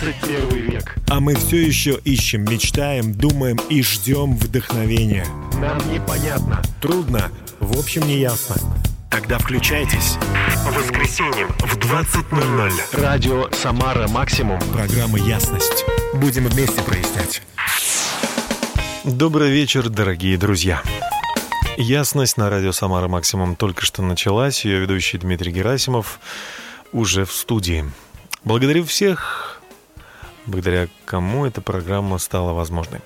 21 век. А мы все еще ищем, мечтаем, думаем и ждем вдохновения. Нам непонятно. Трудно, в общем, не ясно. Тогда включайтесь. По воскресеньям в 20.00. Радио «Самара Максимум». Программа «Ясность». Будем вместе прояснять. Добрый вечер, дорогие друзья. Ясность на радио «Самара Максимум» только что началась. Ее ведущий Дмитрий Герасимов уже в студии. Благодарю всех, благодаря кому эта программа стала возможной.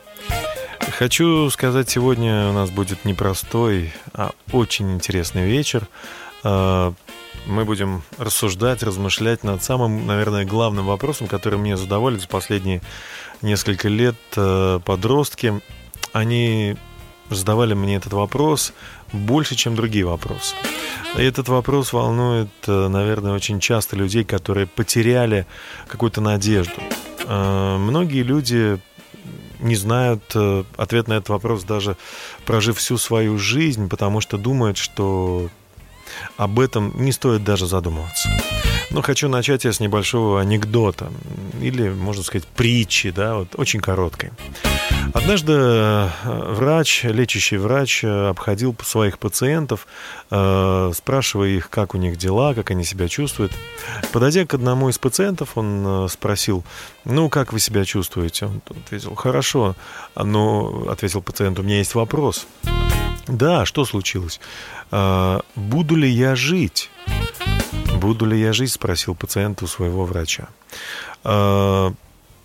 Хочу сказать, сегодня у нас будет непростой, а очень интересный вечер. А, мы будем рассуждать, размышлять над самым, наверное, главным вопросом, который мне задавали за последние несколько лет э, подростки. Они задавали мне этот вопрос больше, чем другие вопросы. И этот вопрос волнует, э, наверное, очень часто людей, которые потеряли какую-то надежду. Э, многие люди не знают э, ответ на этот вопрос, даже прожив всю свою жизнь, потому что думают, что об этом не стоит даже задумываться. Но хочу начать я с небольшого анекдота, или, можно сказать, притчи, да, вот очень короткой. Однажды э, врач, лечащий врач, э, обходил своих пациентов, э, спрашивая их, как у них дела, как они себя чувствуют. Подойдя к одному из пациентов, он спросил, ну, как вы себя чувствуете? Он ответил, хорошо. Но, ответил пациент, у меня есть вопрос. Да, что случилось? Буду ли я жить? Буду ли я жить? Спросил пациент у своего врача.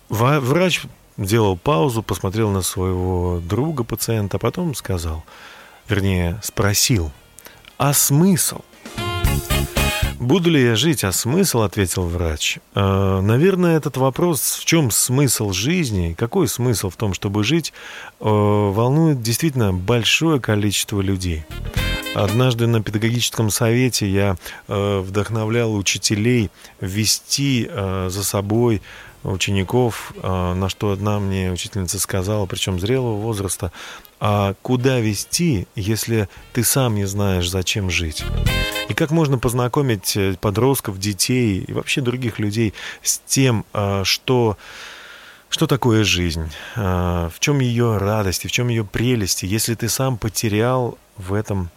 Врач делал паузу, посмотрел на своего друга пациента, а потом сказал, вернее, спросил, а смысл? Буду ли я жить, а смысл, ответил врач. Э, наверное, этот вопрос, в чем смысл жизни, какой смысл в том, чтобы жить, э, волнует действительно большое количество людей. Однажды на педагогическом совете я э, вдохновлял учителей вести э, за собой учеников, а, на что одна мне учительница сказала, причем зрелого возраста, а куда вести, если ты сам не знаешь, зачем жить? И как можно познакомить э, подростков, детей и вообще других людей с тем, что что такое жизнь, в чем ее радости, в чем ее прелести, если ты сам потерял в этом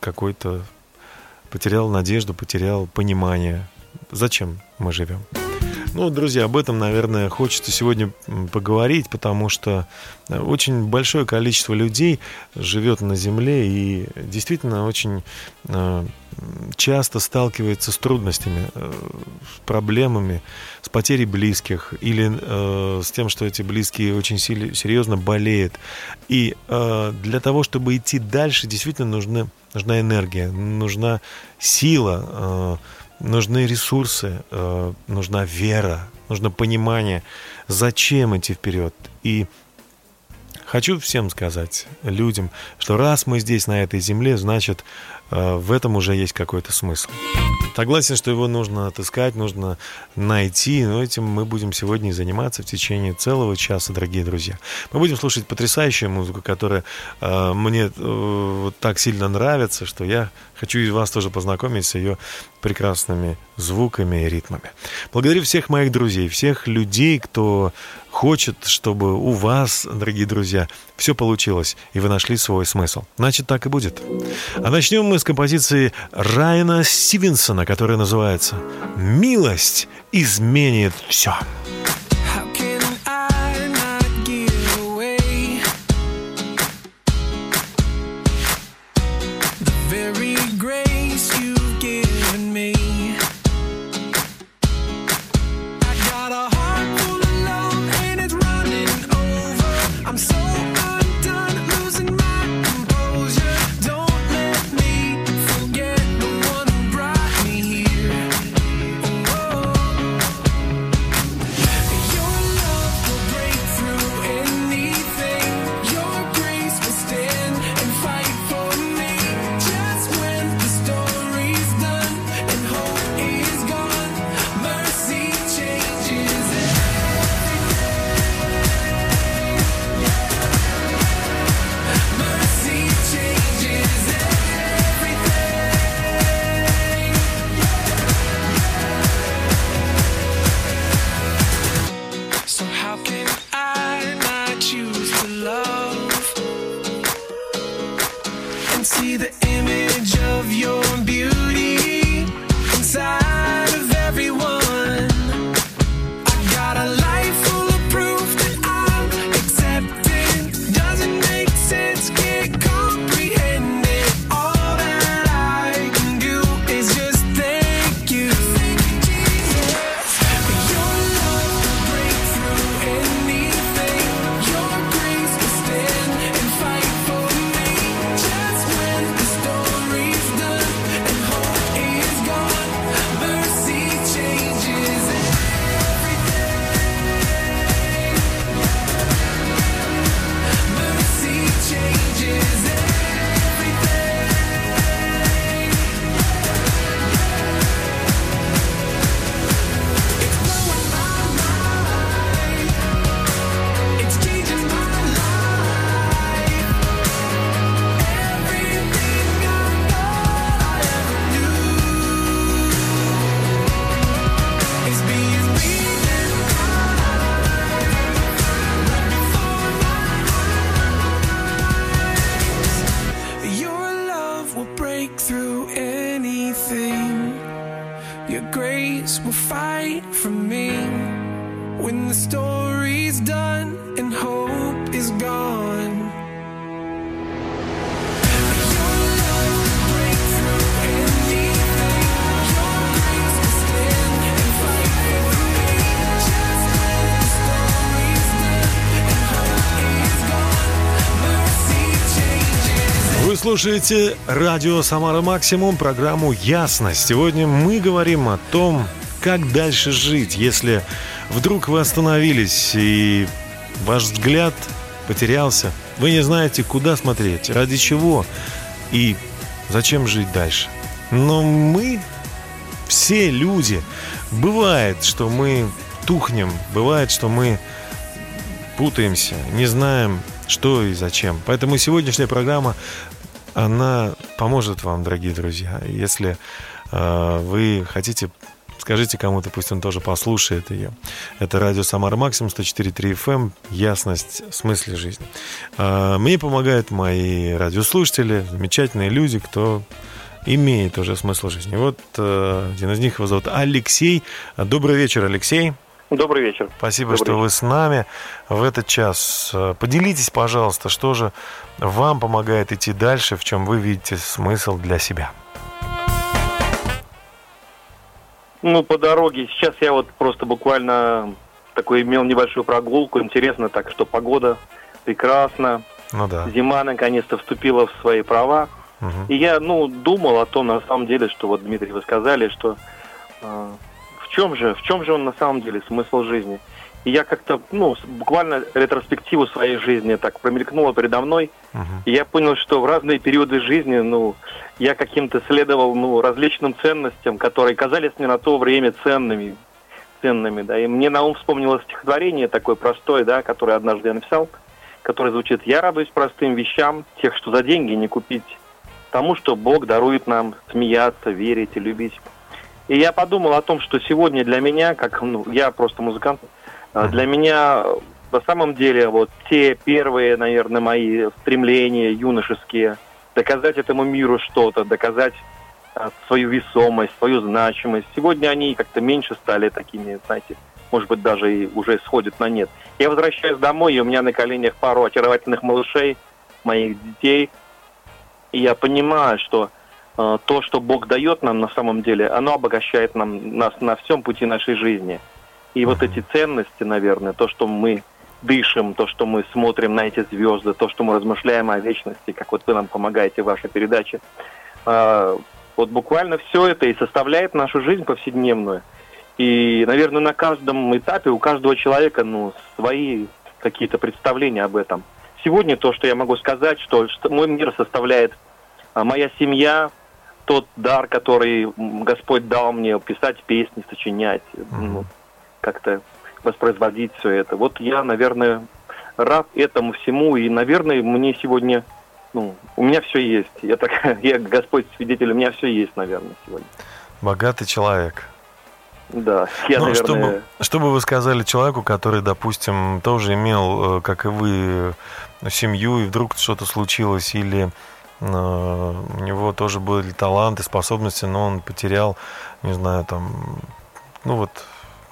какой-то, потерял надежду, потерял понимание, зачем мы живем. Ну, друзья, об этом, наверное, хочется сегодня поговорить, потому что э, очень большое количество людей живет на Земле и действительно очень э, часто сталкивается с трудностями, э, с проблемами, с потерей близких или с тем, что эти близкие очень серьезно болеют. И для того, чтобы идти дальше, действительно нужны, нужна энергия, нужна сила, нужны ресурсы, э, нужна вера, нужно понимание, зачем идти вперед. И хочу всем сказать, людям, что раз мы здесь, на этой земле, значит, в этом уже есть какой-то смысл. Согласен, что его нужно отыскать, нужно найти, но этим мы будем сегодня и заниматься в течение целого часа, дорогие друзья. Мы будем слушать потрясающую музыку, которая э, мне э, так сильно нравится, что я хочу и вас тоже познакомить с ее прекрасными звуками и ритмами. Благодарю всех моих друзей, всех людей, кто хочет, чтобы у вас, дорогие друзья, все получилось, и вы нашли свой смысл. Значит, так и будет. А начнем мы с композиции Райана Стивенсона, которая называется «Милость изменит все». Слушаете радио «Самара Максимум», программу «Ясность». Сегодня мы говорим о том, как дальше жить, если вдруг вы остановились и ваш взгляд потерялся, вы не знаете, куда смотреть, ради чего и зачем жить дальше. Но мы, все люди, бывает, что мы тухнем, бывает, что мы путаемся, не знаем, что и зачем. Поэтому сегодняшняя программа, она поможет вам, дорогие друзья. Если э, вы хотите Скажите кому-то, пусть он тоже послушает ее. Это радио Самара Максимум 104.3 FM. Ясность в смысле жизни. А, Мне помогают мои радиослушатели, замечательные люди, кто имеет уже смысл жизни. Вот э, один из них его зовут Алексей. Добрый вечер, Алексей. Добрый вечер. Спасибо, Добрый что вечер. вы с нами в этот час. Э, Поделитесь, пожалуйста, что же вам помогает идти дальше, в чем вы видите смысл для себя. Ну, по дороге. Сейчас я вот просто буквально такой имел небольшую прогулку. Интересно так, что погода прекрасна. Ну да. Зима наконец-то вступила в свои права. Мгм. И я, ну, думал о том, на самом деле, что вот, Дмитрий, вы сказали, что э, чем же, в чем же он на самом деле смысл жизни? И я как-то, ну, буквально ретроспективу своей жизни так промелькнула передо мной. Мгм. И я понял, что в разные периоды жизни, ну, я каким-то следовал, ну, различным ценностям, которые казались мне на то время ценными, ценными, да. И мне на ум вспомнилось стихотворение такое простое, да, которое однажды я написал, которое звучит «Я радуюсь простым вещам, тех, что за деньги не купить, тому, что Бог дарует нам смеяться, верить и любить». И я подумал о том, что сегодня для меня, как, ну, я просто музыкант, а, для меня э, на самом деле вот те первые, наверное, мои стремления юношеские, доказать этому миру что-то, доказать а, свою весомость, свою значимость. Сегодня они как-то меньше стали такими, знаете, может быть, даже и уже сходят на нет. Я возвращаюсь домой, и у меня на коленях пару очаровательных малышей, моих детей, и я понимаю, что э, то, что Бог дает нам на самом деле, оно обогащает нам, нас на всем пути нашей жизни. И вот эти ценности, наверное, то, что мы дышим, то, что мы смотрим на эти звезды, то, что мы размышляем о вечности, как вот вы нам помогаете в вашей передаче, э, вот буквально все это и составляет нашу жизнь повседневную. И, наверное, на каждом этапе у каждого человека ну, свои какие-то представления об этом. Сегодня то, что я могу сказать, что, что мой мир составляет а, моя семья, тот дар, который Господь дал мне писать песни, сочинять, ну, как-то воспроизводить все это. Вот я, наверное, рад этому всему, и, наверное, мне сегодня, ну, у меня все есть. Я так, я Господь свидетель, у меня все есть, наверное, сегодня. Богатый человек. Да, я, Ну, наверное, что, бы, что бы вы сказали человеку, который, допустим, тоже имел, э, как и вы, семью, и вдруг что-то случилось, или у него тоже были таланты, способности, но он потерял, не знаю, там, ну вот,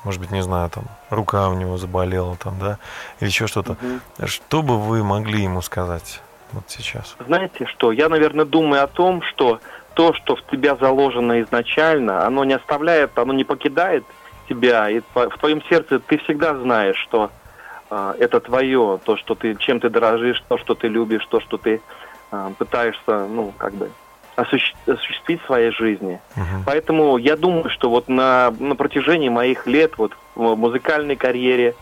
может быть, не знаю, там, рука у него заболела, там, да, или еще что-то. Что бы вы могли ему сказать вот сейчас? Знаете что, я, наверное, думаю о том, что то, что в тебя заложено изначально, оно не оставляет, оно не покидает тебя, и в твоем сердце ты всегда знаешь, что а, это твое, то, что ты, чем ты дорожишь, то, что ты любишь, то, что ты пытаешься, ну, как бы, осуществ- осуществить в своей жизни. Мгм. Поэтому я думаю, что вот на, на протяжении моих лет вот в музыкальной карьере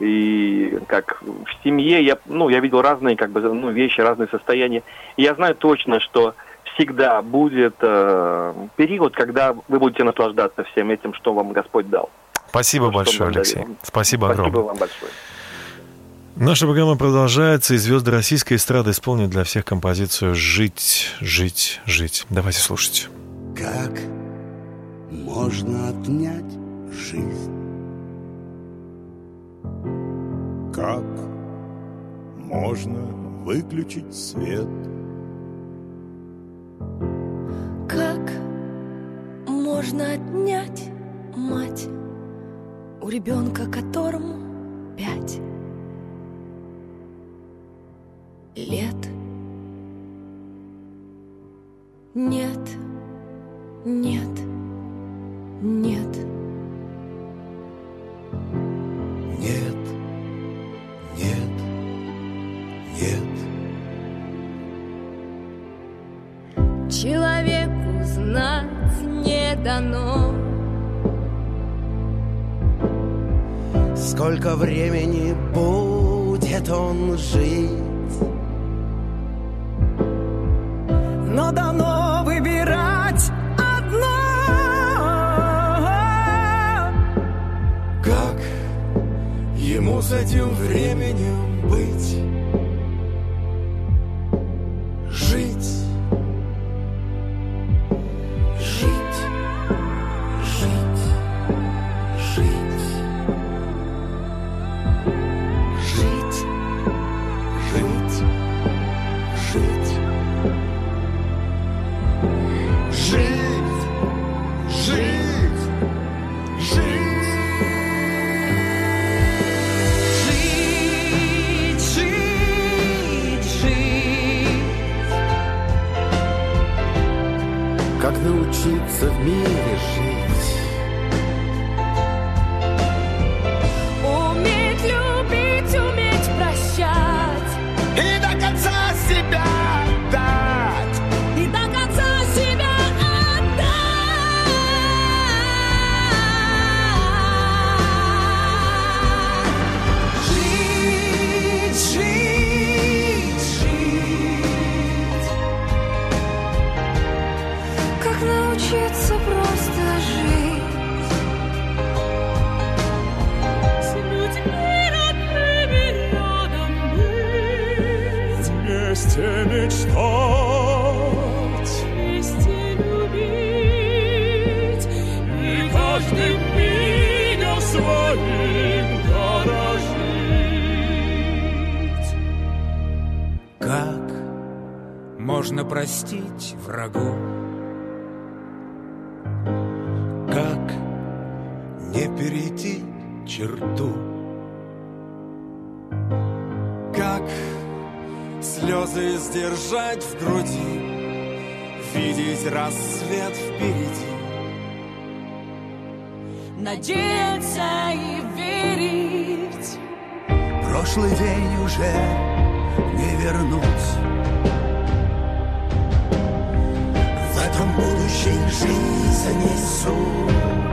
и как в семье я, ну, я видел разные как бы, ну, вещи, разные состояния. И я знаю точно, что всегда будет э, период, когда вы будете наслаждаться всем этим, что вам Господь дал. Спасибо что большое, Алексей. дарил. Спасибо Спасибо огромное. вам большое. Наша программа продолжается, и звезды российской эстрады исполнят для всех композицию «Жить, жить, жить». Давайте слушать. Как можно отнять жизнь? Как можно выключить свет? Как можно отнять мать у ребенка, которому пять лет. Нет, нет, нет. Нет, нет, нет. Человеку знать не дано. Сколько времени будет он жить? Этим временем научиться в мире жить? Можно простить врагу? Как не перейти черту? Как слезы сдержать в груди? Видеть рассвет впереди? Надеяться и верить Прошлый день уже не вернуть. Jésus, Seigneur, sauve.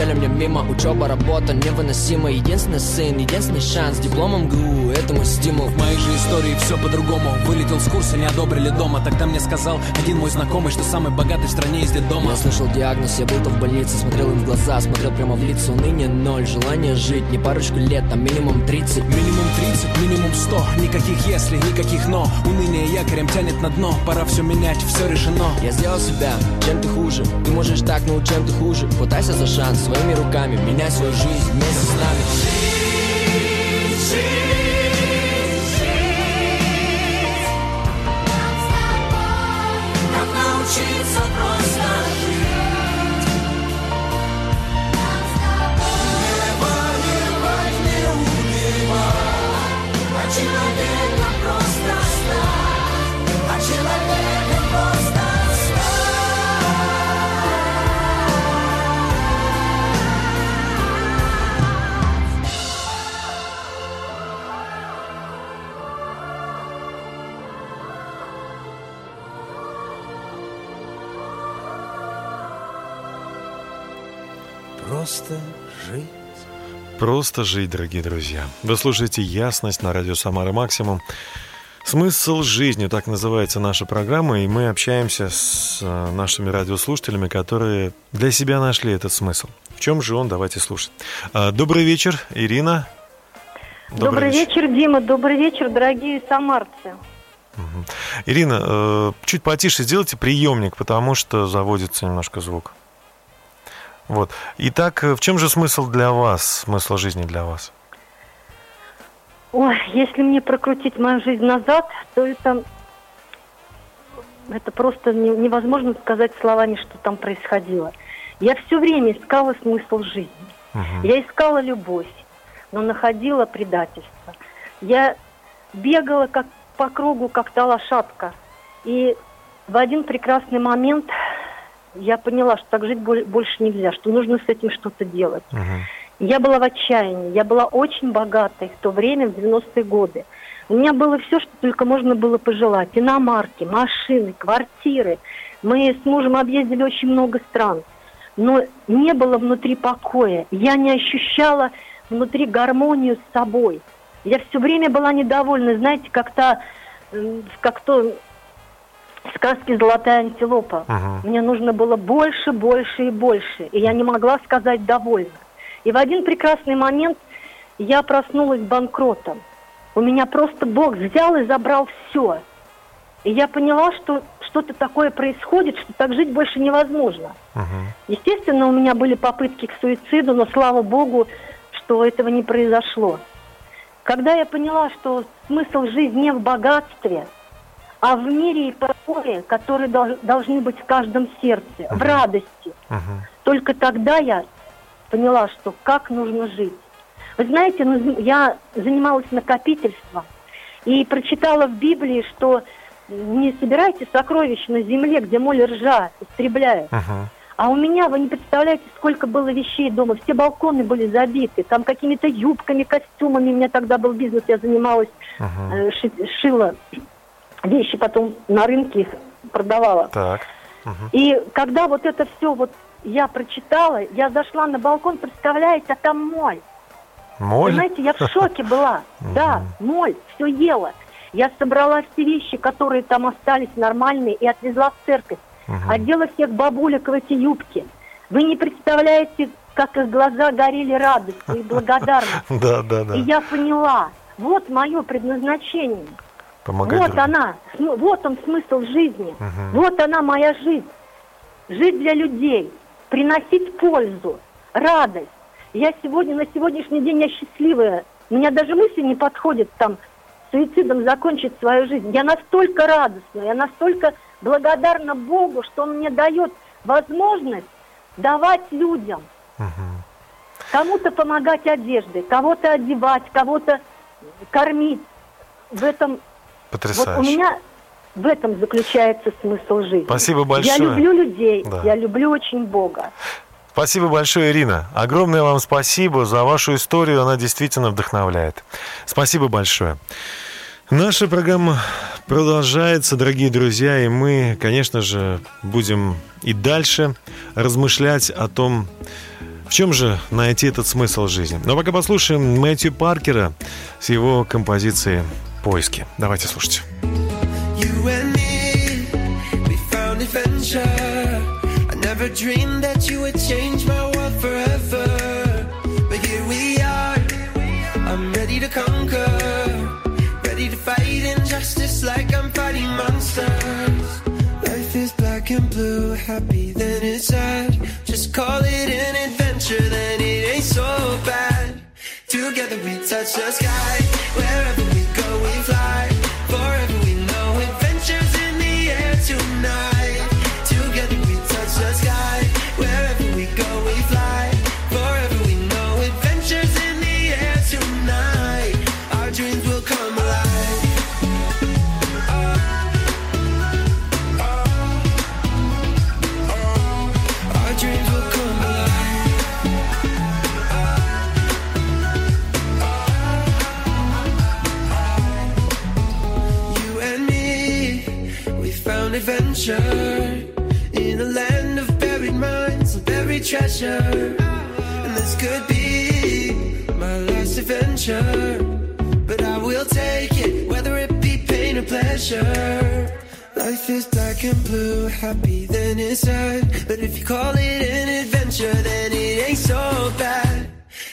Как все кричали мне работа невыносима. Единственный сын, единственный шанс. Дипломом ГУ, это мой стимул. В моей же истории все по-другому. Вылетел с курса, не одобрили дома. Тогда мне сказал один мой знакомый Что самый богатый в стране из дома Я слышал диагноз, я был-то в больнице Смотрел им в глаза, смотрел прямо в лицо. Уныние ноль, желание жить Не парочку лет, а минимум 30 Минимум 30, минимум 100 Никаких если, никаких но Уныние якорем тянет на дно. Пора все менять, все решено. Я сделал себя, чем ты хуже. Ты можешь так, но чем ты хуже. Пытайся за шанс своими руками Меняй свою жизнь вместе с нами. Как научиться просто жить? Не воевать, не убивать А человеком просто стать А человеком Просто жить. Просто жить, дорогие друзья. Вы слушаете «Ясность» на радио «Самара Максимум». «Смысл жизни» — так называется наша программа, и мы общаемся с э, нашими радиослушателями, которые для себя нашли этот смысл. В чем же он? Давайте слушать. А, Добрый вечер, Ирина. Добрый, вечер. Дима. Добрый вечер, дорогие самарцы. Ирина, э, чуть потише сделайте приемник, потому что заводится немножко звук. Вот. Итак, э, в чем же смысл для вас, смысл жизни для вас? Ой, если мне прокрутить мою жизнь назад, то это, это просто не- невозможно сказать словами, что там происходило. Я все время искала смысл жизни. Я искала любовь, но находила предательство. Я бегала как по кругу, как та лошадка. И в один прекрасный момент я поняла, что так жить боль- больше нельзя, что нужно с этим что-то делать. Я была в отчаянии, я была очень богатой в то время, в 90-е годы. У меня было все, что только можно было пожелать. Иномарки, машины, квартиры. Мы с мужем объездили очень много стран. Но не было внутри покоя. Я не ощущала внутри гармонию с собой. Я все время была недовольна. Знаете, как то, м, как то в сказке «Золотая антилопа». Мне нужно было больше, больше и больше. И я не могла сказать «довольна». И в один прекрасный момент я проснулась банкротом. У меня просто Бог взял и забрал все. И я поняла, что что-то такое происходит, что так жить больше невозможно. Естественно, у меня были попытки к суициду, но слава Богу, что этого не произошло. Когда я поняла, что смысл жизни не в богатстве, а в мире и покое, которые дол- должны быть в каждом сердце, в радости, только тогда я поняла, что как нужно жить. Вы знаете, ну, я занималась накопительством и прочитала в Библии, что не собирайте сокровищ на земле, где моль ржа истребляют. А у меня, вы не представляете, сколько было вещей дома. Все балконы были забиты. Там какими-то юбками, костюмами. У меня тогда был бизнес, я занималась, э, ши- шила вещи, потом на рынке их продавала. Так. И когда вот это все вот я прочитала, я зашла на балкон, представляете, а там моль. Моль? Знаете, я в шоке была. Да, моль, все ела. Я собрала все вещи, которые там остались нормальные, и отвезла в церковь. Одела всех бабулек в эти юбки. Вы не представляете, как их глаза горели радостью и благодарностью. Да, да, да. И я поняла, вот мое предназначение. Помогать вот другим. она, вот он смысл жизни. Вот она моя жизнь. Жить для людей, приносить пользу, радость. Я сегодня, на сегодняшний день я счастливая. У меня даже мысли не подходит там суицидом закончить свою жизнь. Я настолько радостна, я настолько благодарна Богу, что Он мне дает возможность давать людям. Кому-то помогать одеждой, кого-то одевать, кого-то кормить. В этом Потрясающе. вот у меня в этом заключается смысл жизни. Спасибо большое. Я люблю людей, Да. я люблю очень Бога. Спасибо большое, Ирина. Огромное вам спасибо за вашу историю. Она действительно вдохновляет. Спасибо большое. Наша программа продолжается, дорогие друзья, и мы, конечно же, будем и дальше размышлять о том, в чем же найти этот смысл жизни. Но пока послушаем Мэтью Паркера с его композицией «Поиски». Давайте слушать. Never dreamed that you would change my world forever. But here we are, I'm ready to conquer. Ready to fight injustice like I'm fighting monsters. Life is black and blue, happy then it's sad. Just call it an adventure, then it ain't so bad. Together we touch the sky, wherever in a land of buried mines and buried treasure. And this could be my last adventure, but I will take it, whether it be pain or pleasure. Life is black and blue, happy then it's sad. But if you call it an adventure, then it ain't so bad.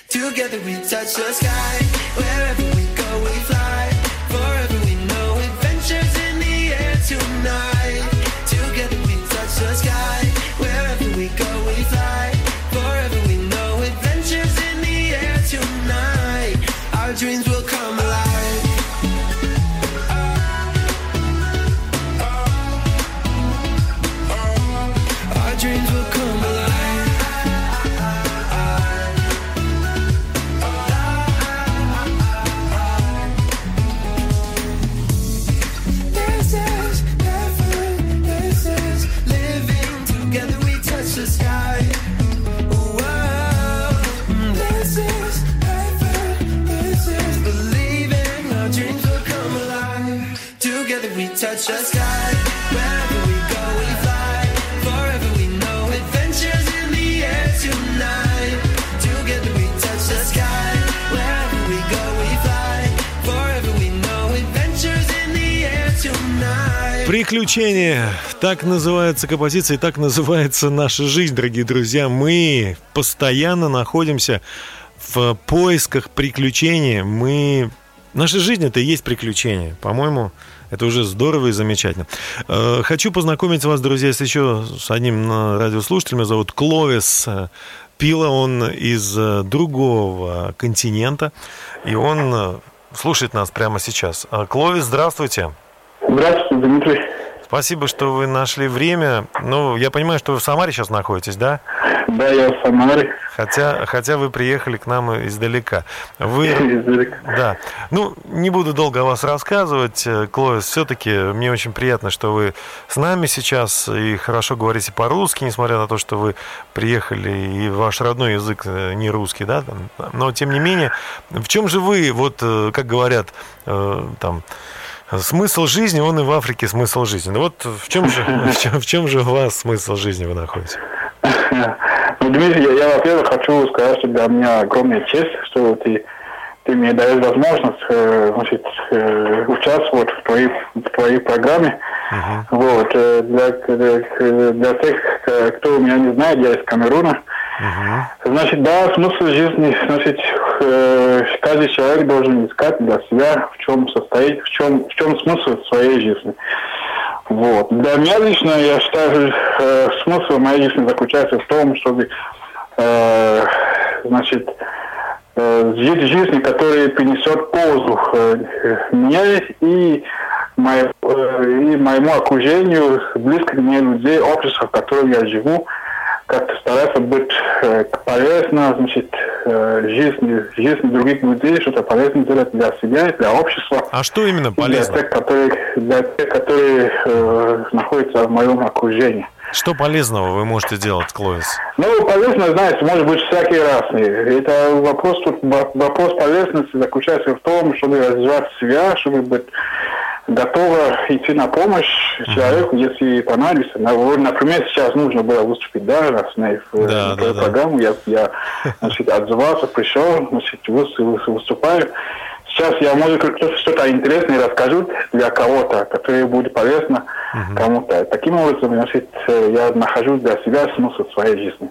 Together we touch the sky, wherever we go we fly. Forever we know adventures in the air tonight. Приключения. Так называется композиция, так называется наша жизнь, дорогие друзья. Мы постоянно находимся в поисках приключений. Мы... Наша жизнь это и есть приключение. По-моему, это уже здорово и замечательно. Э, Хочу познакомить вас, друзья, с еще с одним э, радиослушателем. Его зовут Кловис Пила. Он из э, другого континента. И он слушает нас прямо сейчас. Кловис, здравствуйте. Здравствуйте, Дмитрий. Спасибо, что вы нашли время. Ну, я понимаю, что вы в Самаре сейчас находитесь, да? Да, я в Самаре. Хотя, хотя вы приехали к нам издалека. Вы, да. Ну, не буду долго о вас рассказывать, э, Клоис. Все-таки мне очень приятно, что вы с нами сейчас и хорошо говорите по-русски, несмотря на то, что вы приехали и ваш родной язык э, не русский, да? Но тем не менее, в чем же вы, вот, э, как говорят, там Смысл жизни, он и в Африке смысл жизни. Ну вот в чем же, в чем, в чем же у вас смысл жизни вы находите? Ну, Дмитрий, я, я, во-первых, хочу сказать, что для меня огромная честь, что ты, ты мне даешь возможность э, значит, э, участвовать в твоей, в твоей программе. Вот, э, для, для, для тех, кто меня не знает, я из Камеруна. Значит, да, смысл жизни, значит, э, каждый человек должен искать для себя, в чем состоит, в чем, в чем смысл своей жизни. Вот. Для меня лично, я считаю, э, смысл моей жизни заключается в том, чтобы, э, значит, э, жить жизнь, которая принесет пользу э, мне и, э, и моему окружению, близких мне людей, общества, в котором я живу, как-то стараться быть э, полезно, значит, э, жизни, жизни других людей, что-то полезное делать для себя, для общества. А что именно Для полезно? тех, которые, для тех, которые э, находятся в моем окружении. Что полезного вы можете делать, Клоис? Ну, полезно, знаете, может быть всякие разные. Это вопрос, тут, во- вопрос полезности заключается в том, чтобы развивать себя, чтобы быть готова идти на помощь человеку, если понадобится. На- вот, Например, сейчас нужно было выступить, да, раз на, Да, на да, да. программу, я, я значит, отзывался, пришел, значит, выс- выс- выступаю. Сейчас я, может, что- что-то интересное расскажу для кого-то, которое будет полезно кому-то. Таким образом, значит, э, я нахожу для себя смысл своей жизни.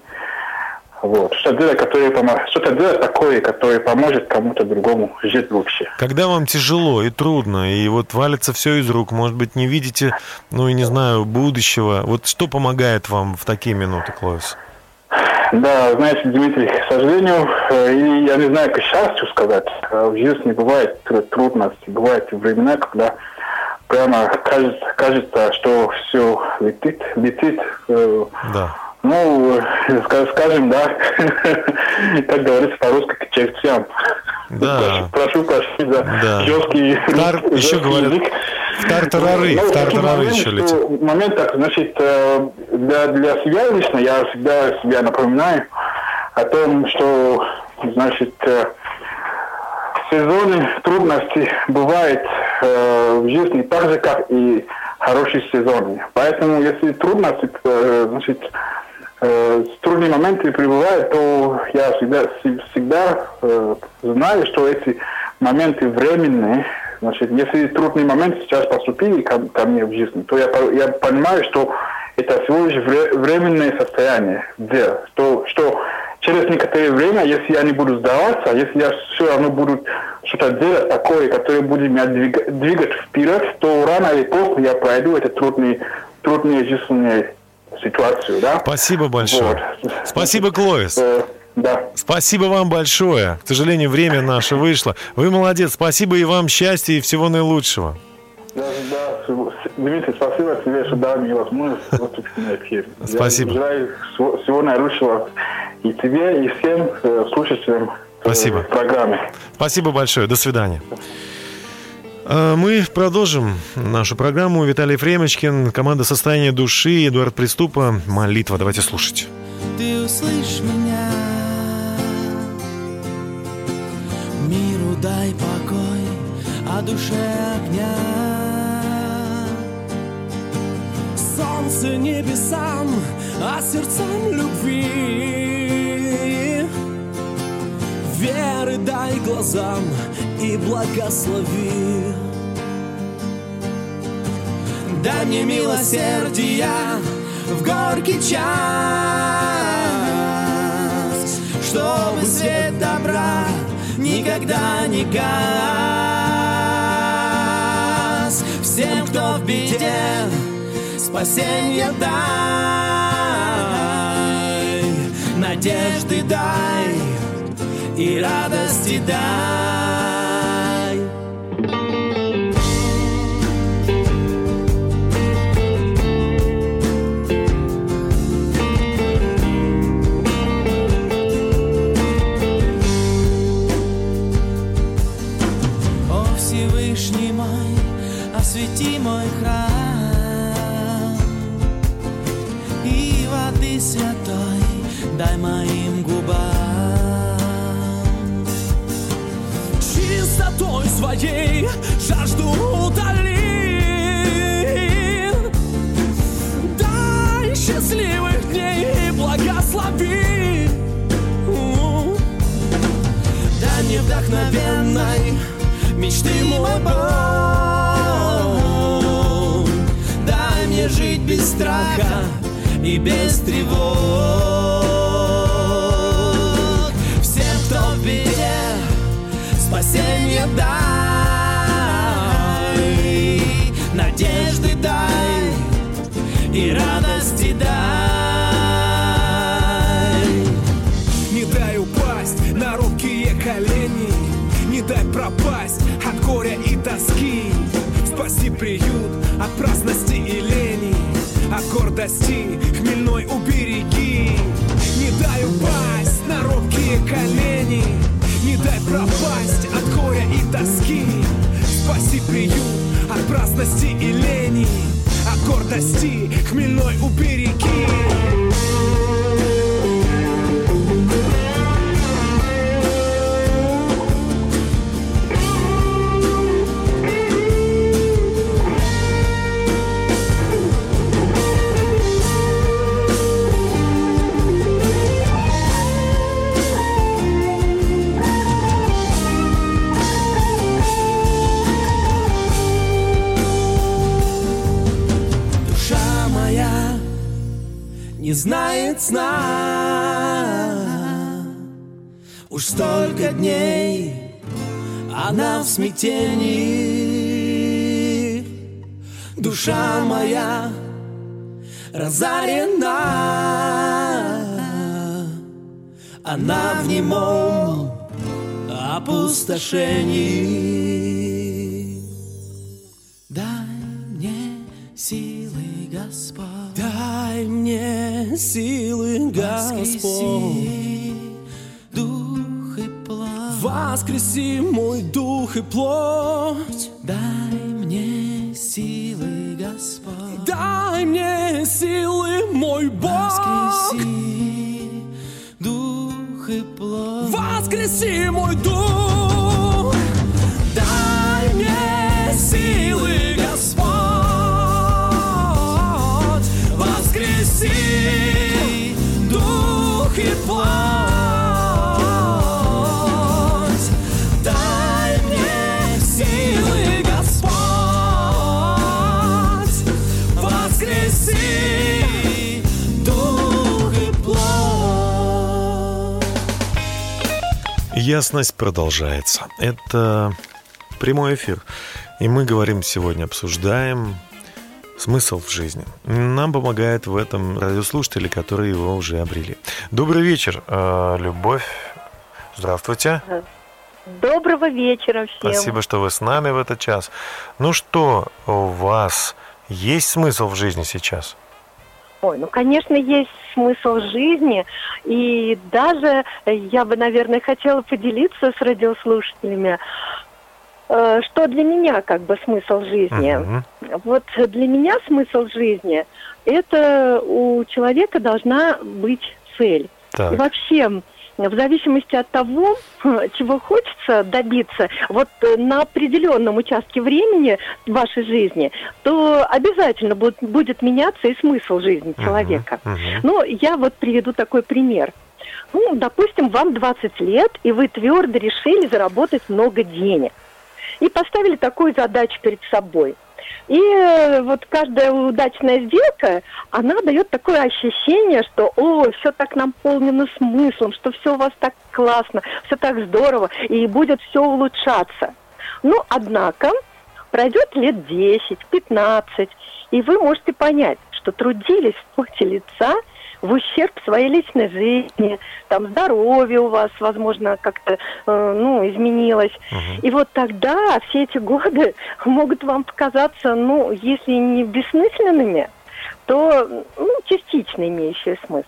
Вот. Что-то делать, которое помо- что-то делать такое, которое поможет кому-то другому жить лучше. Когда вам тяжело и трудно, и вот валится все из рук, может быть, не видите, ну, и не знаю, будущего, вот что помогает вам в такие минуты, Клоис? Да, знаете, Дмитрий, к сожалению, э, и я не знаю, к счастью сказать, э, в жизни бывает тру- трудности, бывают времена, когда прямо кажется, кажется что все летит, летит, э, Да. ну, ска- скажем, да, как говорится по-русски, к чертям. Да. Прошу прощения за Да. жесткий, Тар- рус- еще жесткий говорят, язык. В тартарары, Ну, в тартарары момент, еще летит. момент так, значит, э, для, для себя лично я всегда себя напоминаю о том, что, значит, э, сезоны трудностей бывают э, в жизни так же, как и хорошие сезоны. Поэтому, если трудности, э, значит, э, трудные моменты прибывают, то я всегда, всегда э, знаю, что эти моменты временные. Значит, если трудные моменты сейчас поступили ко, ко мне в жизни, то я, я понимаю, что это всего лишь вре- временное состояние дел. Что, что через некоторое время, если я не буду сдаваться, если я все равно буду что-то делать такое, которое будет меня двига- двигать вперед, то рано или поздно я пройду эту трудные, трудные жизненные ситуацию, да? Спасибо большое. Вот. Спасибо, Клоис. Э, да. Спасибо вам большое. К сожалению, время наше вышло. Вы молодец. Спасибо и вам счастья и всего наилучшего. Да, да, с- Дмитрий, спасибо тебе, что дал мне возможность. Спасибо. Я желаю всего, наилучшего и тебе, и всем э, слушателям э, Спасибо. программы. Спасибо большое. До свидания. А Мы продолжим нашу программу. Виталий Фремочкин, команда «Состояние души», Эдуард Приступа, «Молитва». Давайте слушать. Ты услышь меня Миру дай покой, а душе огня. Солнце небесам, а сердцам любви. Веры дай глазам и благослови. Дай мне милосердия в горький час, чтобы свет добра никогда не гас. Всем, кто в беде, спасенье дай, надежды дай и радости дай. Освети мой храм. И воды святой дай моим губам. Чистотой своей жажду утоли Дай счастливых дней и благослови. Дай мне вдохновенной мечты мой Бог Жить без страха и без тревог. Всем, кто в беде, спасенье дай Надежды дай и радости дай. Не дай упасть на робкие колени Не дай пропасть от горя и тоски. Спаси приют От гордости хмельной убереги. Не дай упасть на робкие колени. Не дай пропасть от горя и тоски. Спаси приют от праздности и лени. От гордости Хмельной убереги знает сна. Уж столько дней она в смятении. Душа моя разорена. Она в немом опустошении. Дай мне силы, Господь силы, Господь. Дух и плоть. Воскреси мой дух и плоть. Дай мне силы, Господь. Дай мне силы, мой Бог. Воскреси дух и плоть. Воскреси мой дух Ясность продолжается. Это прямой эфир. И мы говорим сегодня, обсуждаем смысл в жизни. Нам помогает в этом радиослушатели, которые его уже обрели. Добрый вечер, э, Любовь. Здравствуйте. Доброго вечера всем. Спасибо, что вы с нами в этот час. Ну что, у вас есть смысл в жизни сейчас? Ой, ну, конечно, есть смысл жизни. И даже я бы, наверное, хотела поделиться с радиослушателями, э, что для меня как бы смысл жизни. Вот для меня смысл жизни – это у человека должна быть цель. Так. И вообще, в зависимости от того, чего хочется добиться, вот э, на определенном участке времени вашей жизни, то обязательно будет, будет меняться и смысл жизни человека. Ну, я вот приведу такой пример. Ну, допустим, вам 20 лет, и вы твердо решили заработать много денег. И поставили такую задачу перед собой. И э, вот каждая удачная сделка, она дает такое ощущение, что, о, все так наполнено смыслом, что все у вас так классно, все так здорово, и будет все улучшаться. Ну, однако, пройдет лет 10, 15, и вы можете понять, что трудились в поте лица в ущерб своей личной жизни, там здоровье у вас, возможно, как-то э, ну, изменилось. И вот тогда все эти годы могут вам показаться, ну, если не бессмысленными, то ну, частично имеющие смысл.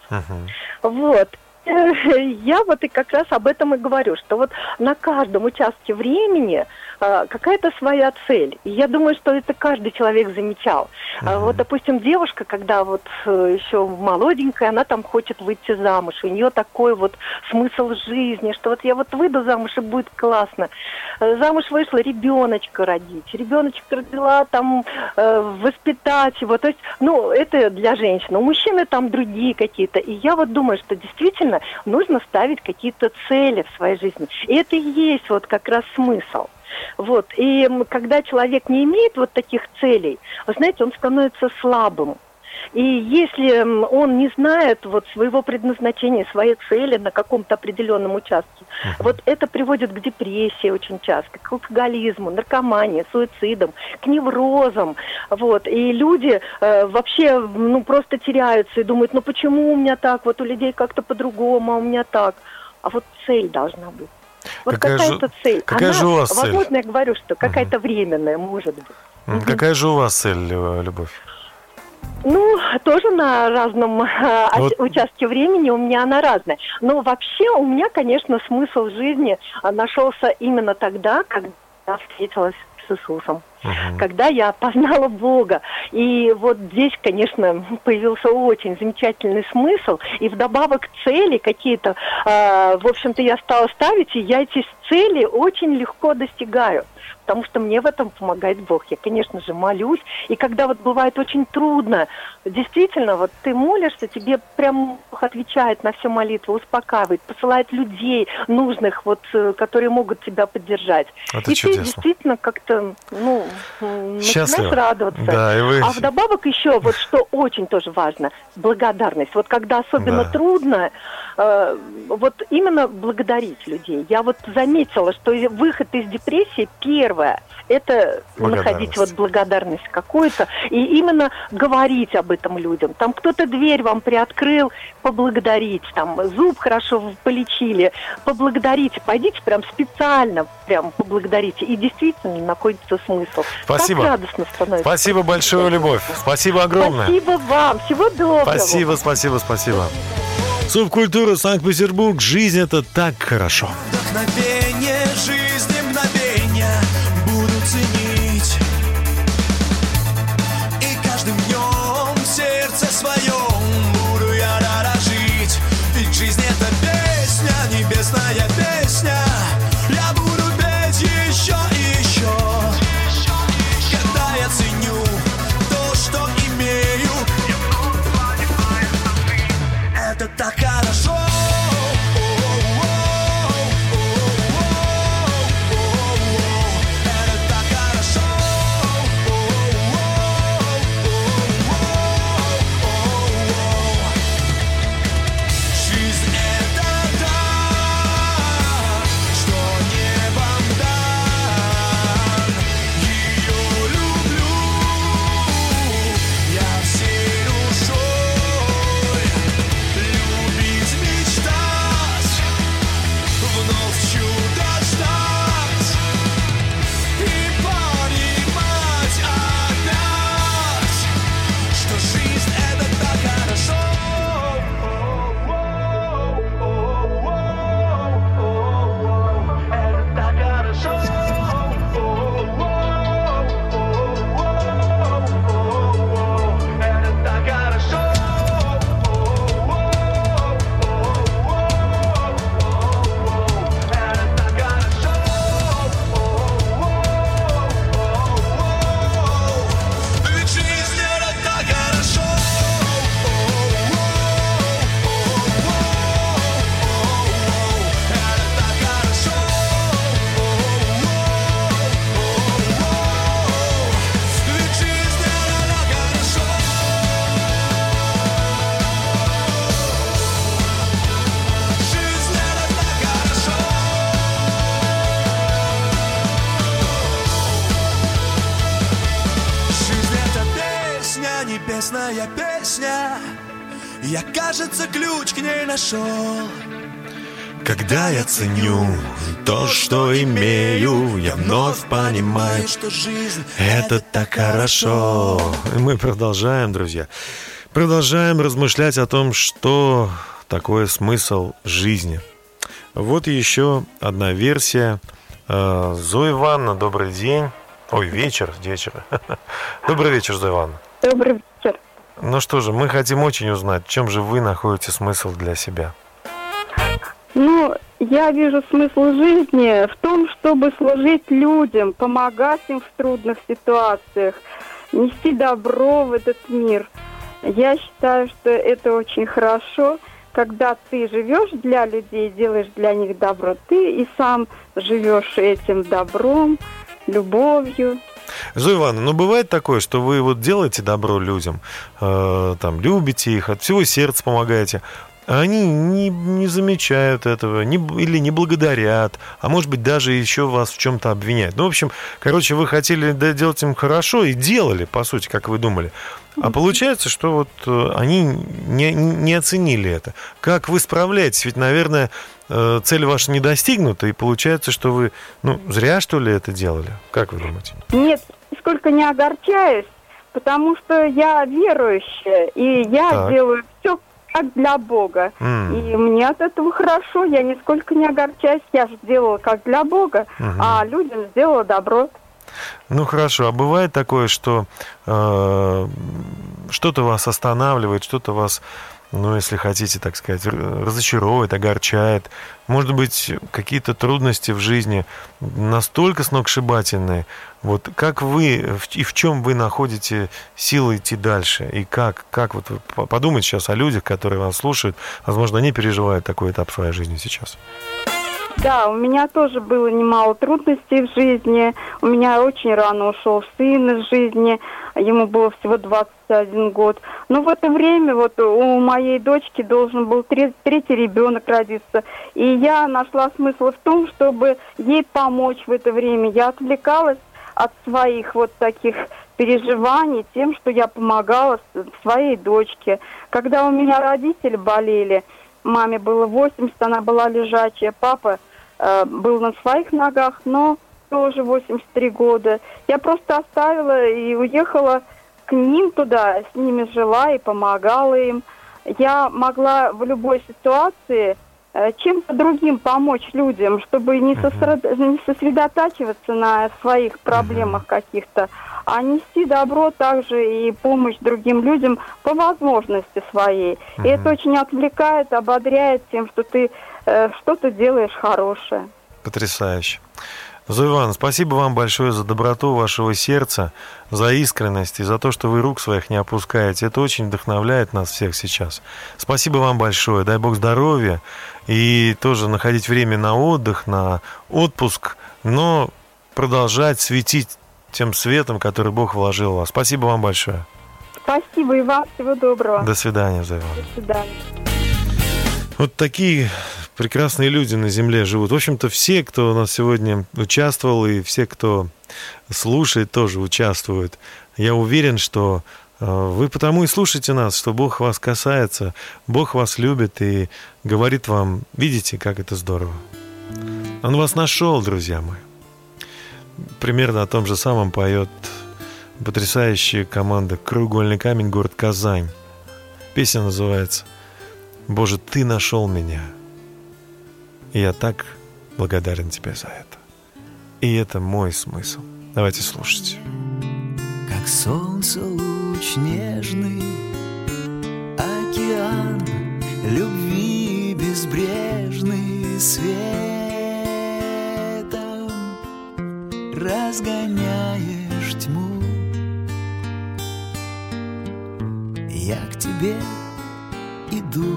Вот. Э, Я вот и как раз об этом и говорю, что вот на каждом участке времени какая-то своя цель. И я думаю, что это каждый человек замечал. А Вот, допустим, девушка, когда вот э, еще молоденькая, она там хочет выйти замуж. У нее такой вот смысл жизни, что вот я вот выйду замуж и будет классно. Э, Замуж вышла ребеночка родить. Ребеночка родила там э, воспитать его. То есть, ну, это для женщин. У мужчины там другие какие-то. И я вот думаю, что действительно нужно ставить какие-то цели в своей жизни. И это и есть вот как раз смысл. Вот. И когда человек не имеет вот таких целей, вы знаете, он становится слабым. И если он не знает вот своего предназначения, своей цели на каком-то определенном участке, вот это приводит к депрессии очень часто, к алкоголизму, наркомании, суицидам, к неврозам. Вот. И люди э, вообще ну, просто теряются и думают, ну почему у меня так, вот у людей как-то по-другому, а у меня так. А вот цель должна быть. Вот Какая же- какая-то цель. какая Она, же у вас цель? Возможно, я говорю, что какая-то временная, может быть. М, Какая же у вас цель, Лю- Любовь? Ну, тоже на разном э, Вот. участке времени у меня она разная. Но вообще у меня, конечно, смысл жизни а, нашелся именно тогда, когда я встретилась с Иисусом. Когда я познала Бога. И вот здесь, конечно, появился очень замечательный смысл. И вдобавок цели какие-то, э, в общем-то, я стала ставить, и я эти цели очень легко достигаю. Потому что мне в этом помогает Бог. Я, конечно же, молюсь. И когда вот бывает очень трудно, действительно, вот ты молишься, тебе прям Бог отвечает на все молитвы, успокаивает, посылает людей нужных, вот, э, которые могут тебя поддержать. Это и чудесно. ты действительно как-то, ну, Счастливо. начинаешь радоваться. Да, и вы- А вдобавок еще, вот что очень тоже важно, благодарность. Вот когда особенно Да. трудно, э, вот именно благодарить людей. Я вот заметила, что выход из депрессии первое это находить вот благодарность какую-то и именно говорить об этом людям. Там кто-то дверь вам приоткрыл, поблагодарить, там зуб хорошо полечили, поблагодарите, пойдите прям специально прям поблагодарите. И действительно находится смысл. Спасибо. Так радостно становится. Спасибо большое, Любовь. Спасибо огромное. Спасибо вам. Всего доброго. Спасибо, спасибо, спасибо. Субкультура Санкт-Петербург. Жизнь это так хорошо. Мгновение жизни, небесная песня Я, кажется, ключ к ней нашел Когда я ценю то, что имею, я вновь понимаю, что жизнь это так хорошо. И мы продолжаем, друзья. Продолжаем размышлять о том, что такое смысл жизни. Вот еще одна версия. Э, Зоя Ивановна, добрый день. Ой, вечер, вечер. Добрый вечер, Зоя Ивановна. Добрый вечер. Ну что же, мы хотим очень узнать, в чем же вы находите смысл для себя. Ну, я вижу смысл жизни в том, чтобы служить людям, помогать им в трудных ситуациях, нести добро в этот мир. Я считаю, что это очень хорошо, когда ты живешь для людей, делаешь для них добро, ты и сам живешь этим добром, любовью. Зоя Ивановна, ну бывает такое, что вы вот делаете добро людям, э, там, любите их, от всего сердца помогаете, а они не, не замечают этого, не, или не благодарят, а может быть даже еще вас в чем-то обвиняют. Ну, в общем, короче, вы хотели делать им хорошо и делали, по сути, как вы думали. А получается, что вот э, они не, не оценили это. Как вы справляетесь? Ведь, наверное, э, цель ваша не достигнута, и получается, что вы, ну, зря, что ли, это делали? Как вы думаете? Нет, нисколько не огорчаюсь, потому что я верующая, и я Так. делаю все как для Бога. М. И мне от этого хорошо, я нисколько не огорчаюсь, я же делала как для Бога, Мгм. а людям сделала добро. Ну хорошо, а бывает такое, что э, что-то вас останавливает, что-то вас, ну если хотите, так сказать, разочаровывает, огорчает. Может быть, какие-то трудности в жизни настолько сногсшибательные. Вот как вы в- и в чем вы находите силы идти дальше? И как, как вот вы по- подумайте сейчас о людях, которые вас слушают. Возможно, они переживают такой этап своей жизни сейчас. Да, у меня тоже было немало трудностей в жизни. У меня очень рано ушел сын из жизни. Ему было всего 21 год. Но в это время вот у моей дочки должен был тре- третий ребенок родиться. И я нашла смысл в том, чтобы ей помочь в это время. Я отвлекалась от своих вот таких переживаний тем, что я помогала своей дочке. Когда у меня родители болели, маме было 80, она была лежачая, папа был на своих ногах, но тоже 83 года. Я просто оставила и уехала к ним туда, с ними жила и помогала им. Я могла в любой ситуации э, чем-то другим помочь людям, чтобы не, сосред- не сосредотачиваться на своих проблемах каких-то, а нести добро также и помощь другим людям по возможности своей. И это очень отвлекает, ободряет тем, что ты э, что-то делаешь хорошее. Потрясающе. Зоя Ивановна, спасибо вам большое за доброту вашего сердца, за искренность и за то, что вы рук своих не опускаете. Это очень вдохновляет нас всех сейчас. Спасибо вам большое. Дай Бог здоровья и тоже находить время на отдых, на отпуск, но продолжать светить тем светом, который Бог вложил в вас. Спасибо вам большое. Спасибо и вам всего доброго. До свидания, Зоя Ивановна. До свидания. Вот такие прекрасные люди на Земле живут. В общем-то, все, кто у нас сегодня участвовал, и все, кто слушает, тоже участвуют. Я уверен, что э, вы потому и слушаете нас, что Бог вас касается, Бог вас любит и говорит вам, видите, как это здорово. Он вас нашел, друзья мои. Примерно о том же самом поет потрясающая команда «Кругольный камень», город Казань. Песня называется «Боже, Ты нашел меня». Я так благодарен Тебе за это. И это мой смысл. Давайте слушать. Как солнце луч нежный, океан любви безбрежный светом разгоняешь тьму. Я к тебе иду,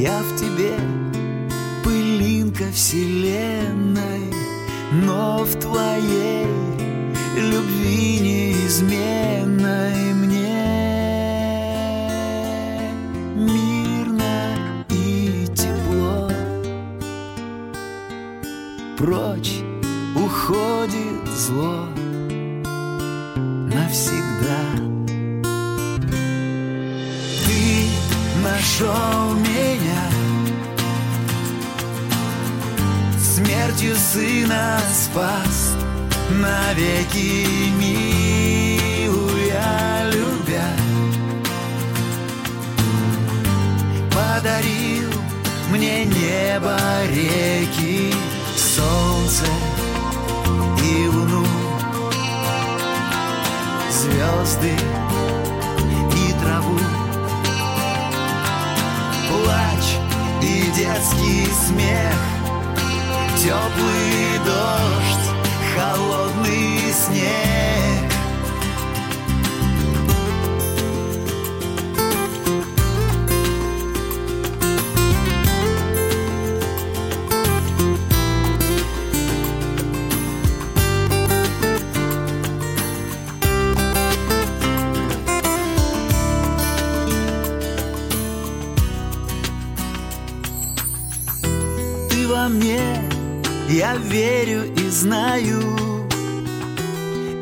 Я в тебе пылинка вселенной, но в твоей любви неизменной мне мирно и тепло. Прочь уходит зло навсегда. Ты нашел Смертью сына спас. Навеки милуя, любя. Подарил мне небо, реки, солнце и луну. Звезды и траву. Плач и детский смех, теплый дождь, холодный снег. Я верю и знаю,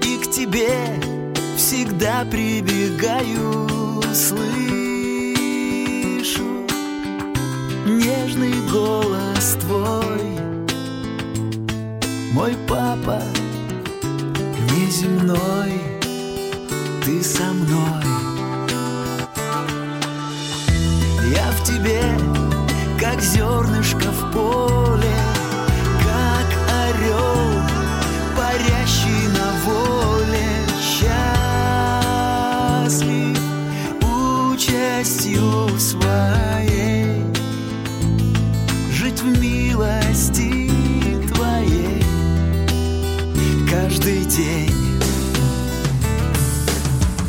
и к тебе всегда прибегаю, слышу нежный голос твой, мой папа неземной, ты со мной. Я в тебе, как зернышко в поле, на воле, счастлив участью своей, жить в милости твоей каждый день.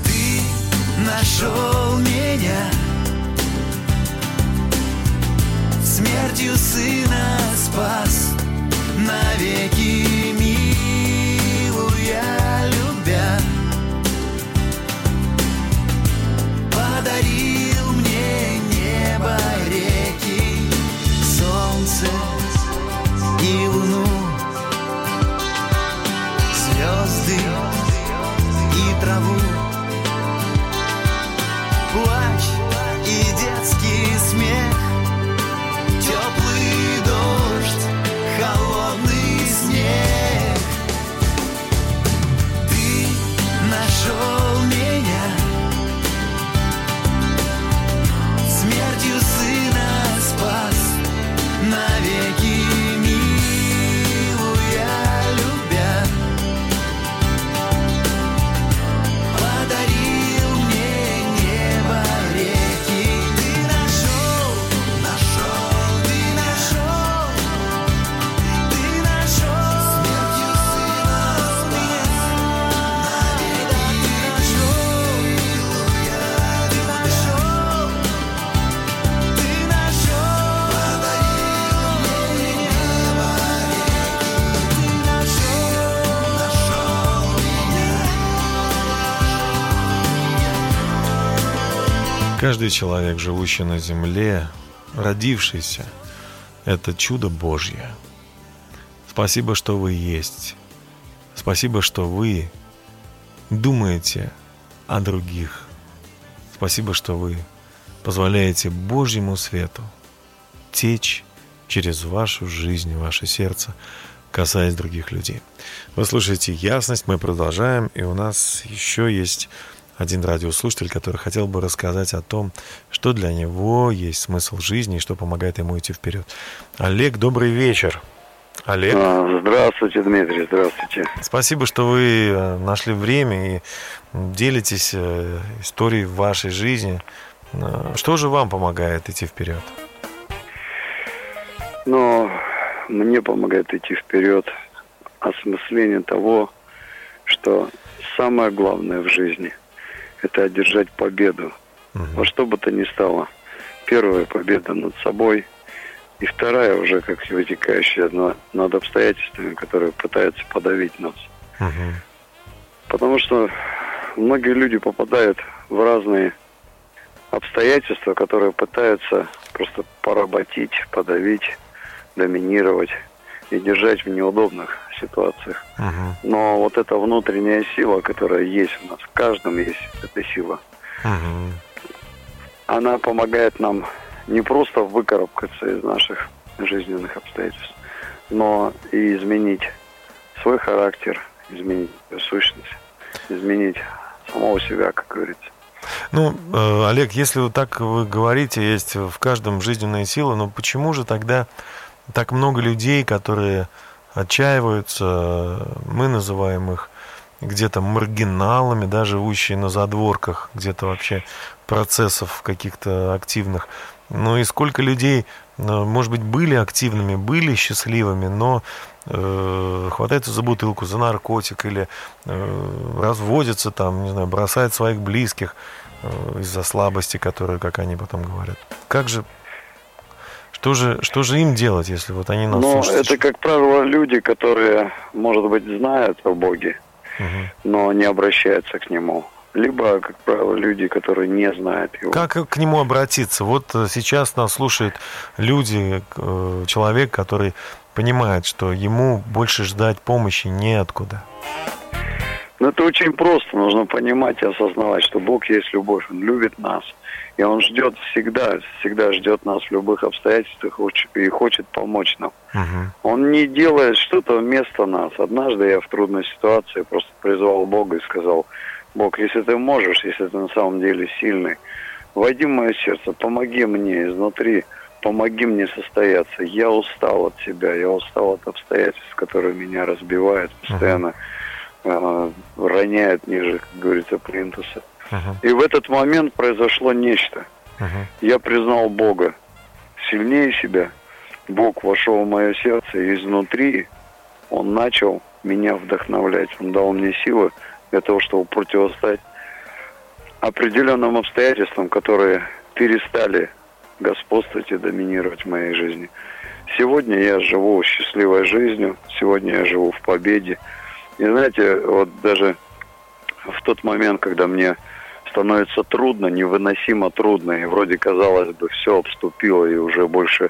Ты нашел меня смертью сына спас навеки Каждый человек, живущий на земле, родившийся, это чудо Божье. Спасибо, что вы есть. Спасибо, что вы думаете о других. Спасибо, что вы позволяете Божьему свету течь через вашу жизнь, ваше сердце, касаясь других людей. Вы слушаете «Ясность», мы продолжаем, и у нас еще есть один радиослушатель, который хотел бы рассказать о том, что для него есть смысл жизни и что помогает ему идти вперед. Олег, добрый вечер. Олег. А, Здравствуйте, Дмитрий, здравствуйте. Спасибо, что вы э, нашли время и делитесь э, историей вашей жизни. Э, Что же вам помогает идти вперед? Но мне помогает идти вперед осмысление того, что самое главное в жизни – это одержать победу. Во что бы то ни стало. Первая победа над собой, и вторая уже как вытекающая на- над обстоятельствами, которые пытаются подавить нас. Потому что многие люди попадают в разные обстоятельства, которые пытаются просто поработить, подавить, доминировать и держать в неудобных ситуациях. Но вот эта внутренняя сила, которая есть у нас, в каждом есть эта сила, она помогает нам не просто выкарабкаться из наших жизненных обстоятельств, но и изменить свой характер, изменить сущность, изменить самого себя, как говорится. Ну, э, Олег, если вот так вы говорите, есть в каждом жизненная сила, но почему же тогда так много людей, которые отчаиваются, мы называем их где-то маргиналами, да, живущие на задворках где-то вообще процессов каких-то активных. Ну и сколько людей, э, может быть, были активными, были счастливыми, но э, хватаются за бутылку, за наркотик или э, разводятся там, не знаю, бросают своих близких э, из-за слабости, которые, как они потом говорят. Как же, что же, что же им делать, если вот они нас Но слушают? это, как правило, люди, которые, может быть, знают о Боге, но не обращаются к Нему. Либо, как правило, люди, которые не знают Его. Как к нему обратиться? Вот э, сейчас нас слушают люди, э, человек, который понимает, что ему больше ждать помощи неоткуда. Ну, это очень просто. Нужно понимать и осознавать, что Бог есть любовь. Он любит нас. И Он ждет всегда, всегда ждет нас в любых обстоятельствах и хочет помочь нам. Он не делает что-то вместо нас. Однажды я в трудной ситуации просто призвал Бога и сказал, Бог, если ты можешь, если ты на самом деле сильный, войди в мое сердце, помоги мне изнутри помоги мне состояться. Я устал от себя, я устал от обстоятельств, которые меня разбивают, постоянно э, роняют ниже, как говорится, плинтуса. И в этот момент произошло нечто. Я признал Бога сильнее себя. Бог вошел в мое сердце и изнутри Он начал меня вдохновлять. Он дал мне силы для того, чтобы противостоять определенным обстоятельствам, которые перестали господствовать и доминировать в моей жизни. Сегодня я живу счастливой жизнью, сегодня я живу в победе. И знаете, вот даже в тот момент, когда мне становится трудно, невыносимо трудно, и вроде казалось бы все обступило и уже больше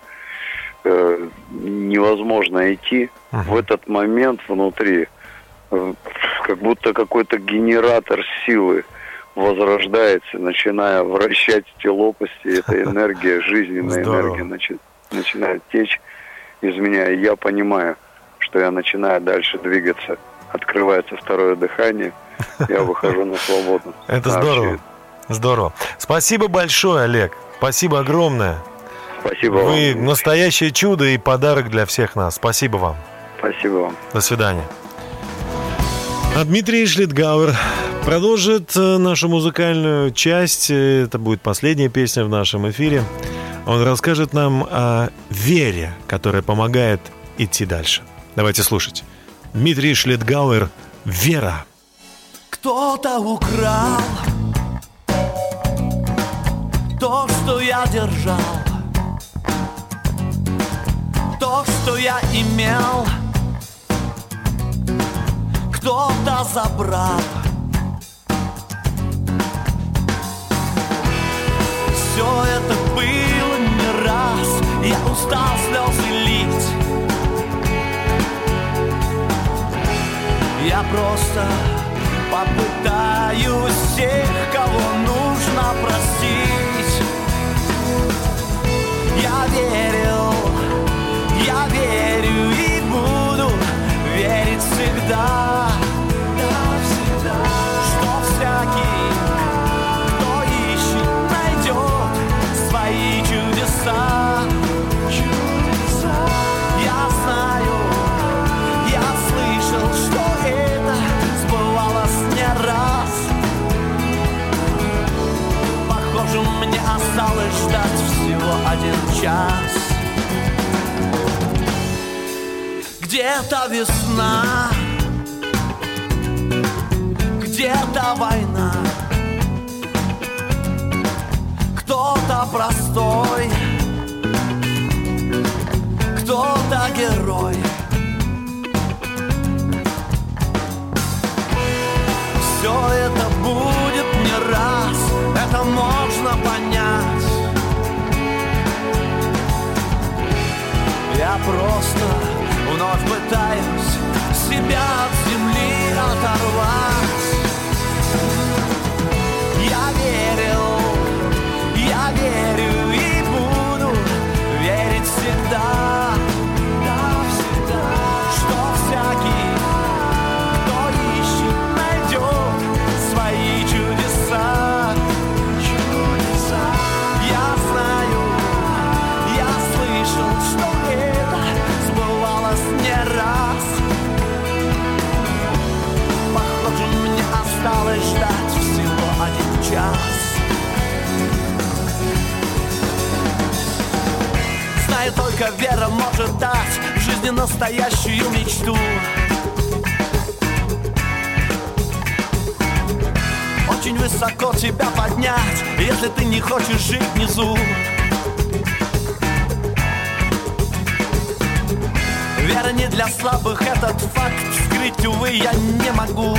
э, невозможно идти, в этот момент внутри э, как будто какой-то генератор силы возрождается, начиная вращать эти лопасти, эта энергия, жизненная Здорово. энергия начи- начинает течь из меня, и я понимаю, что я начинаю дальше двигаться. Открывается второе дыхание, я выхожу на свободу. Это здорово. Здорово. Спасибо большое, Олег. Спасибо огромное. Спасибо Вы вам. настоящее чудо и подарок для всех нас. Спасибо вам. Спасибо вам. До свидания. А Дмитрий Шлитгауэр продолжит э, нашу музыкальную часть. Это будет последняя песня в нашем эфире. Он расскажет нам о вере, которая помогает идти дальше. Давайте слушать. Дмитрий Шлитгауэр «Вера». Кто-то украл то, что я держал, то, что я имел. Кто-то забрал. Все это было не раз, я устал слезы лить. Я просто попытаюсь всех, кого нужно простить. Я верил, я верю и буду верить всегда. Ждать всего один час. Где-то весна, где-то война, кто-то простой, кто-то герой. Все это Я только вера может дать в жизни настоящую мечту. Очень высоко тебя поднять, если ты не хочешь жить внизу. Вера не для слабых, этот факт скрыть, увы, я не могу.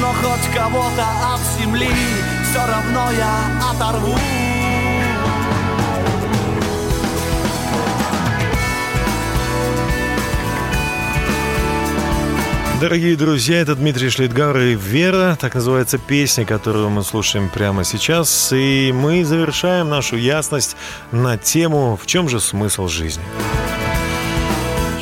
Но хоть кого-то от земли все равно я оторву. Дорогие друзья, это Дмитрий Шлитгар и «Вера», так называется песня, которую мы слушаем прямо сейчас. И мы завершаем нашу ясность на тему «В чем же смысл жизни?».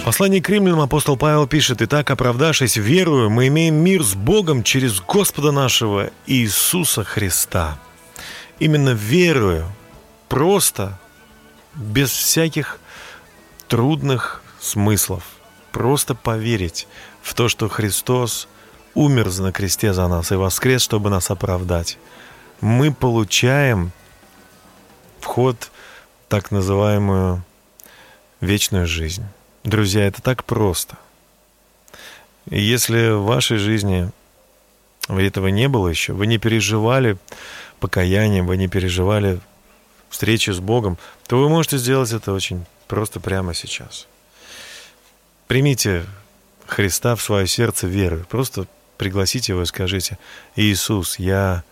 В послании к римлянам апостол Павел пишет, «Итак, оправдавшись верою, мы имеем мир с Богом через Господа нашего Иисуса Христа». именно верую, просто, без всяких трудных смыслов, просто поверить в то, что Христос умер на кресте за нас и воскрес, чтобы нас оправдать, мы получаем вход в так называемую вечную жизнь. Друзья, это так просто. И если в вашей жизни этого не было еще, вы не переживали покаянием, вы не переживали встречи с Богом, то вы можете сделать это очень просто прямо сейчас. Примите Христа в свое сердце веры. Просто пригласите его и скажите, Иисус, я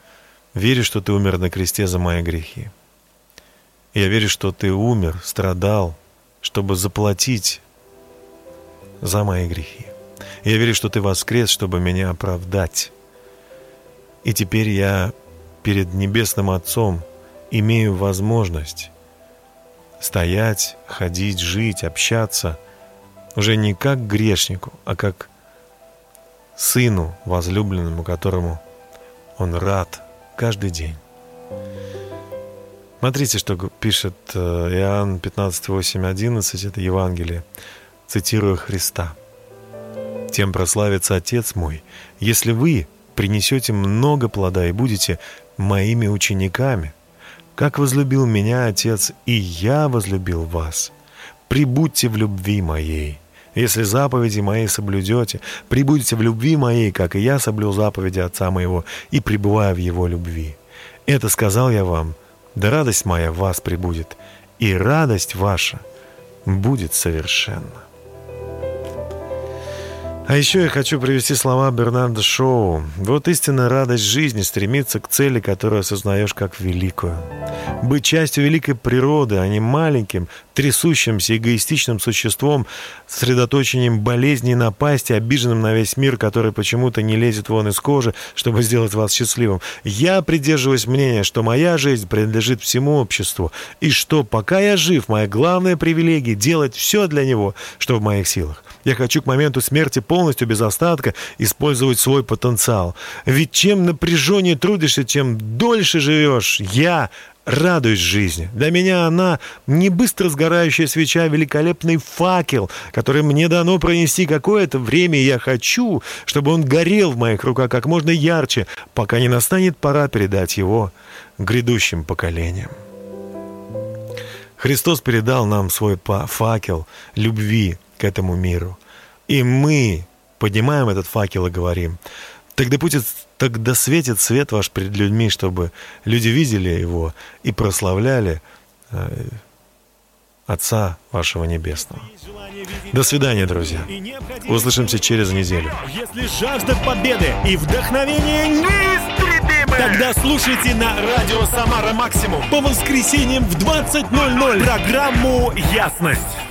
верю, что ты умер на кресте за мои грехи. Я верю, что ты умер, страдал, чтобы заплатить за мои грехи. Я верю, что ты воскрес, чтобы меня оправдать. И теперь я перед Небесным Отцом имею возможность стоять, ходить, жить, общаться уже не как грешнику, а как сыну возлюбленному, которому он рад каждый день. Смотрите, что пишет э, Иоанн 15, 8, 11, это Евангелие, цитирую Христа. «Тем прославится Отец мой, если вы принесете много плода и будете моими учениками, как возлюбил меня Отец, и я возлюбил вас. Прибудьте в любви моей. Если заповеди мои соблюдете, прибудете в любви моей, как и я соблюл заповеди Отца моего, и пребываю в его любви. Это сказал я вам, да радость моя в вас прибудет, и радость ваша будет совершенна. А еще я хочу привести слова Бернарда Шоу. Вот истинная радость жизни стремится к цели, которую осознаешь как великую. Быть частью великой природы, а не маленьким, трясущимся, эгоистичным существом, сосредоточением болезней, напасти, обиженным на весь мир, который почему-то не лезет вон из кожи, чтобы сделать вас счастливым. Я придерживаюсь мнения, что моя жизнь принадлежит всему обществу, и что пока я жив, моя главная привилегия — делать все для него, что в моих силах. Я хочу к моменту смерти полностью, без остатка, использовать свой потенциал. Ведь чем напряженнее трудишься, тем дольше живешь. Я радуюсь жизни. Для меня она не быстро сгорающая свеча, а великолепный факел, который мне дано пронести какое-то время, и я хочу, чтобы он горел в моих руках как можно ярче, пока не настанет пора передать его грядущим поколениям. Христос передал нам свой факел любви к этому миру. И мы поднимаем этот факел и говорим, тогда будет, тогда светит свет ваш перед людьми, чтобы люди видели его и прославляли э, Отца вашего Небесного. До свидания, друзья. Услышимся через неделю. Если жажда победы и вдохновение неистребимы, тогда слушайте на радио «Самара Максимум» по воскресеньям в 20.00 программу «Ясность».